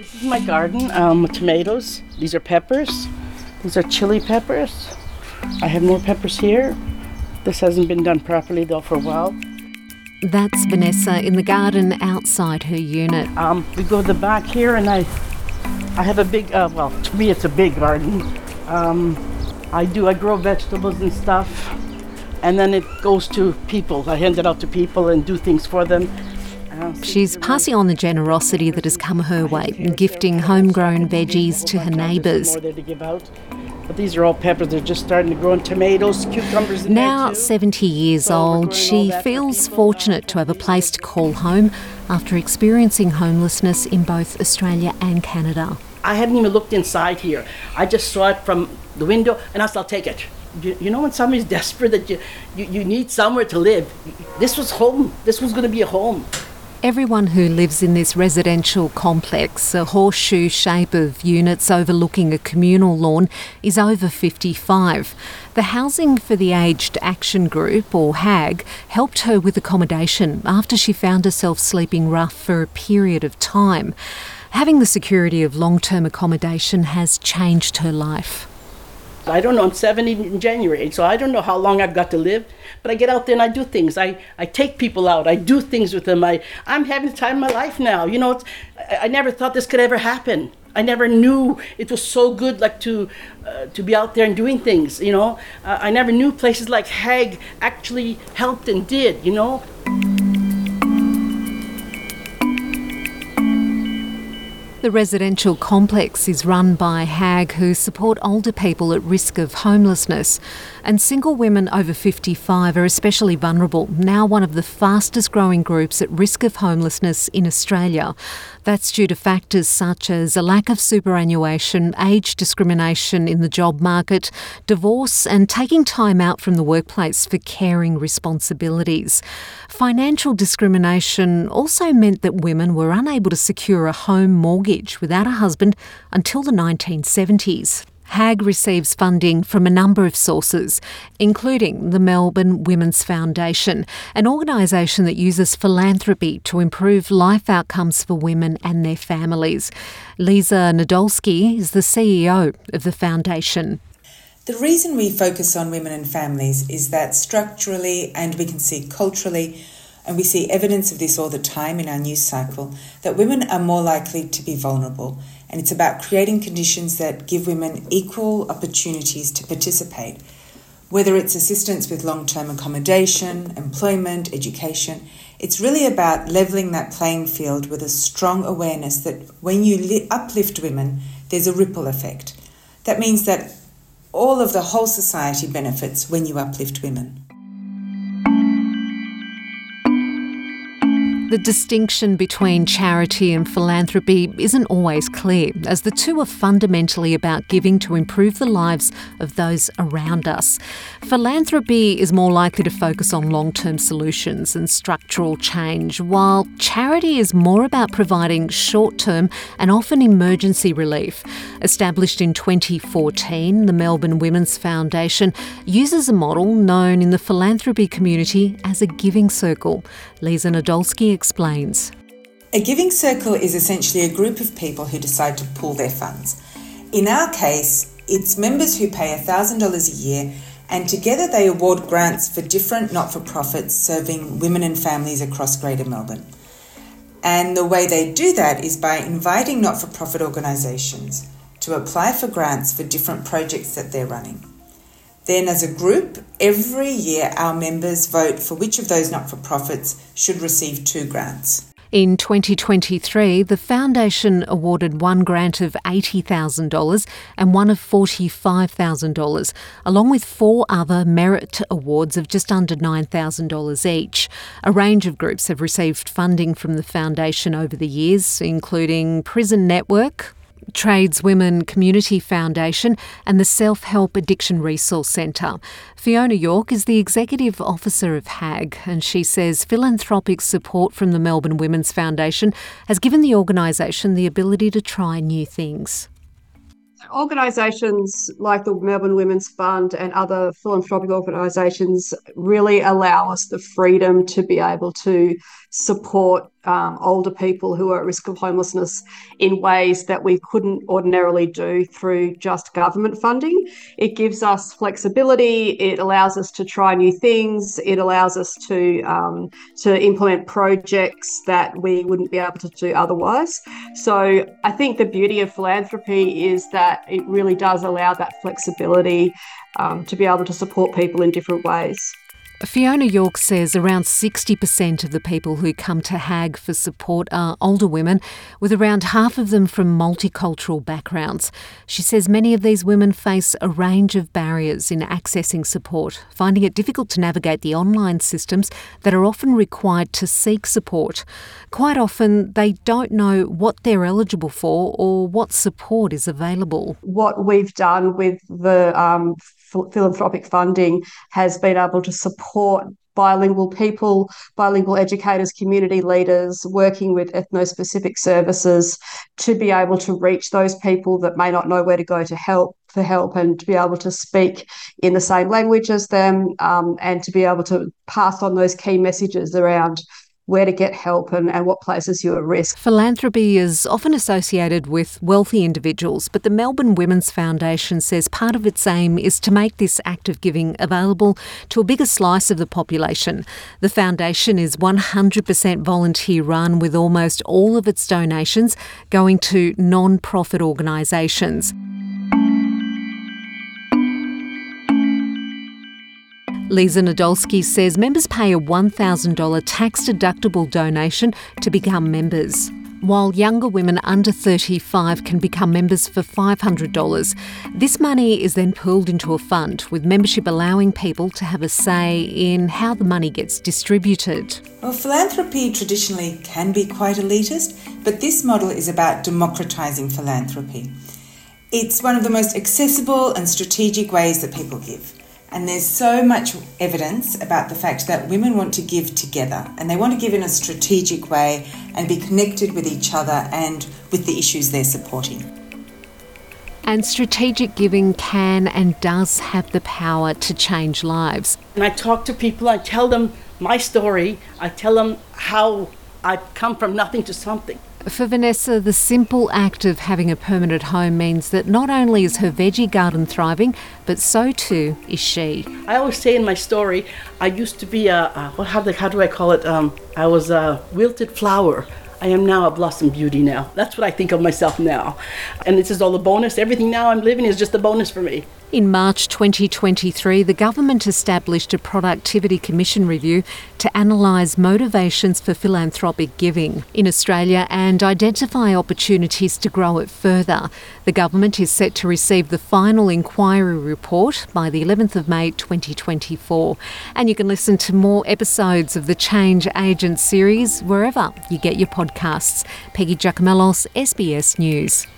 This is my garden. Um, tomatoes. These are peppers. These are chili peppers. I have more peppers here. This hasn't been done properly though for a while. That's Vanessa in the garden outside her unit. Um, we go to the back here, and I, I have a big. Uh, well, to me, it's a big garden. Um, I do. I grow vegetables and stuff, and then it goes to people. I hand it out to people and do things for them. She's passing on the generosity that has come her way, gifting homegrown veggies to her neighbours. More there to give out. But these are all peppers. They're just starting to grow, and tomatoes, cucumbers. In Now there too. 70 years So old, she all that for feels fortunate to have a place to call home after experiencing homelessness in both Australia and Canada. I hadn't even looked inside here. I just saw it from the window, and I said, "I'll take it." You, you know, when somebody's desperate that you, you you need somewhere to live. This was home. This was going to be a home. Everyone who lives in this residential complex, a horseshoe shape of units overlooking a communal lawn, is over 55. The Housing for the Aged Action Group, or HAG, helped her with accommodation after she found herself sleeping rough for a period of time. Having the security of long term accommodation has changed her life. I don't know. I'm 70 in January, so I don't know how long I've got to live. But I get out there and I do things. I, I take people out. I do things with them. I I'm having the time of my life now. You know, I, I never thought this could ever happen. I never knew it was so good, like to uh, to be out there and doing things. You know, uh, I never knew places like HAG actually helped and did. You know, The residential complex is run by HAG, who support older people at risk of homelessness. And single women over 55 are especially vulnerable, now one of the fastest growing groups at risk of homelessness in Australia. That's due to factors such as a lack of superannuation, age discrimination in the job market, divorce, and taking time out from the workplace for caring responsibilities. Financial discrimination also meant that women were unable to secure a home mortgage without a husband until the 1970s. HAG receives funding from a number of sources, including the Melbourne Women's Foundation, an organisation that uses philanthropy to improve life outcomes for women and their families. Lisa Nadolsky is the CEO of the foundation. The reason we focus on women and families is that structurally, and we can see culturally, and we see evidence of this all the time in our news cycle, that women are more likely to be vulnerable. And it's about creating conditions that give women equal opportunities to participate, whether it's assistance with long term accommodation, employment, education. It's really about levelling that playing field with a strong awareness that when you li- uplift women, there's a ripple effect. That means that all of the whole society benefits when you uplift women. The distinction between charity and philanthropy isn't always clear, as the two are fundamentally about giving to improve the lives of those around us. Philanthropy is more likely to focus on long term solutions and structural change, while charity is more about providing short term and often emergency relief. Established in 2014, the Melbourne Women's Foundation uses a model known in the philanthropy community as a giving circle. Lisa Nadolski explains. A giving circle is essentially a group of people who decide to pool their funds. In our case, it's members who pay $1,000 a year and together they award grants for different not for profits serving women and families across Greater Melbourne. And the way they do that is by inviting not for profit organisations to apply for grants for different projects that they're running. Then, as a group, every year our members vote for which of those not for profits should receive two grants. In 2023, the Foundation awarded one grant of $80,000 and one of $45,000, along with four other merit awards of just under $9,000 each. A range of groups have received funding from the Foundation over the years, including Prison Network, Tradeswomen Community Foundation and the Self Help Addiction Resource Centre. Fiona York is the Executive Officer of HAG, and she says philanthropic support from the Melbourne Women's Foundation has given the organisation the ability to try new things. Organisations like the Melbourne Women's Fund and other philanthropic organisations really allow us the freedom to be able to support um, older people who are at risk of homelessness in ways that we couldn't ordinarily do through just government funding. It gives us flexibility. It allows us to try new things. It allows us to um, to implement projects that we wouldn't be able to do otherwise. So I think the beauty of philanthropy is that it really does allow that flexibility um, to be able to support people in different ways. Fiona York says around 60% of the people who come to HAG for support are older women, with around half of them from multicultural backgrounds. She says many of these women face a range of barriers in accessing support, finding it difficult to navigate the online systems that are often required to seek support. Quite often, they don't know what they're eligible for or what support is available. What we've done with the um, philanthropic funding has been able to support bilingual people, bilingual educators, community leaders, working with ethno-specific services to be able to reach those people that may not know where to go to help for help and to be able to speak in the same language as them um, and to be able to pass on those key messages around where to get help and, and what places you're at risk. Philanthropy is often associated with wealthy individuals, but the Melbourne Women's Foundation says part of its aim is to make this act of giving available to a bigger slice of the population. The foundation is 100% volunteer run, with almost all of its donations going to non profit organisations. Lisa Nadolski says members pay a $1,000 tax deductible donation to become members. While younger women under 35 can become members for $500. This money is then pooled into a fund, with membership allowing people to have a say in how the money gets distributed. Well, philanthropy traditionally can be quite elitist, but this model is about democratising philanthropy. It's one of the most accessible and strategic ways that people give. And there's so much evidence about the fact that women want to give together and they want to give in a strategic way and be connected with each other and with the issues they're supporting. And strategic giving can and does have the power to change lives. And I talk to people, I tell them my story, I tell them how I've come from nothing to something. For Vanessa, the simple act of having a permanent home means that not only is her veggie garden thriving, but so too is she. I always say in my story, I used to be a, a what how, how do I call it? Um, I was a wilted flower. I am now a blossom beauty now. That's what I think of myself now. And this is all a bonus. Everything now I'm living is just a bonus for me. In March 2023, the government established a productivity commission review to analyse motivations for philanthropic giving in Australia and identify opportunities to grow it further. The government is set to receive the final inquiry report by the 11th of May 2024. And you can listen to more episodes of the Change Agent series wherever you get your podcasts. Peggy Giakoumelos, SBS News.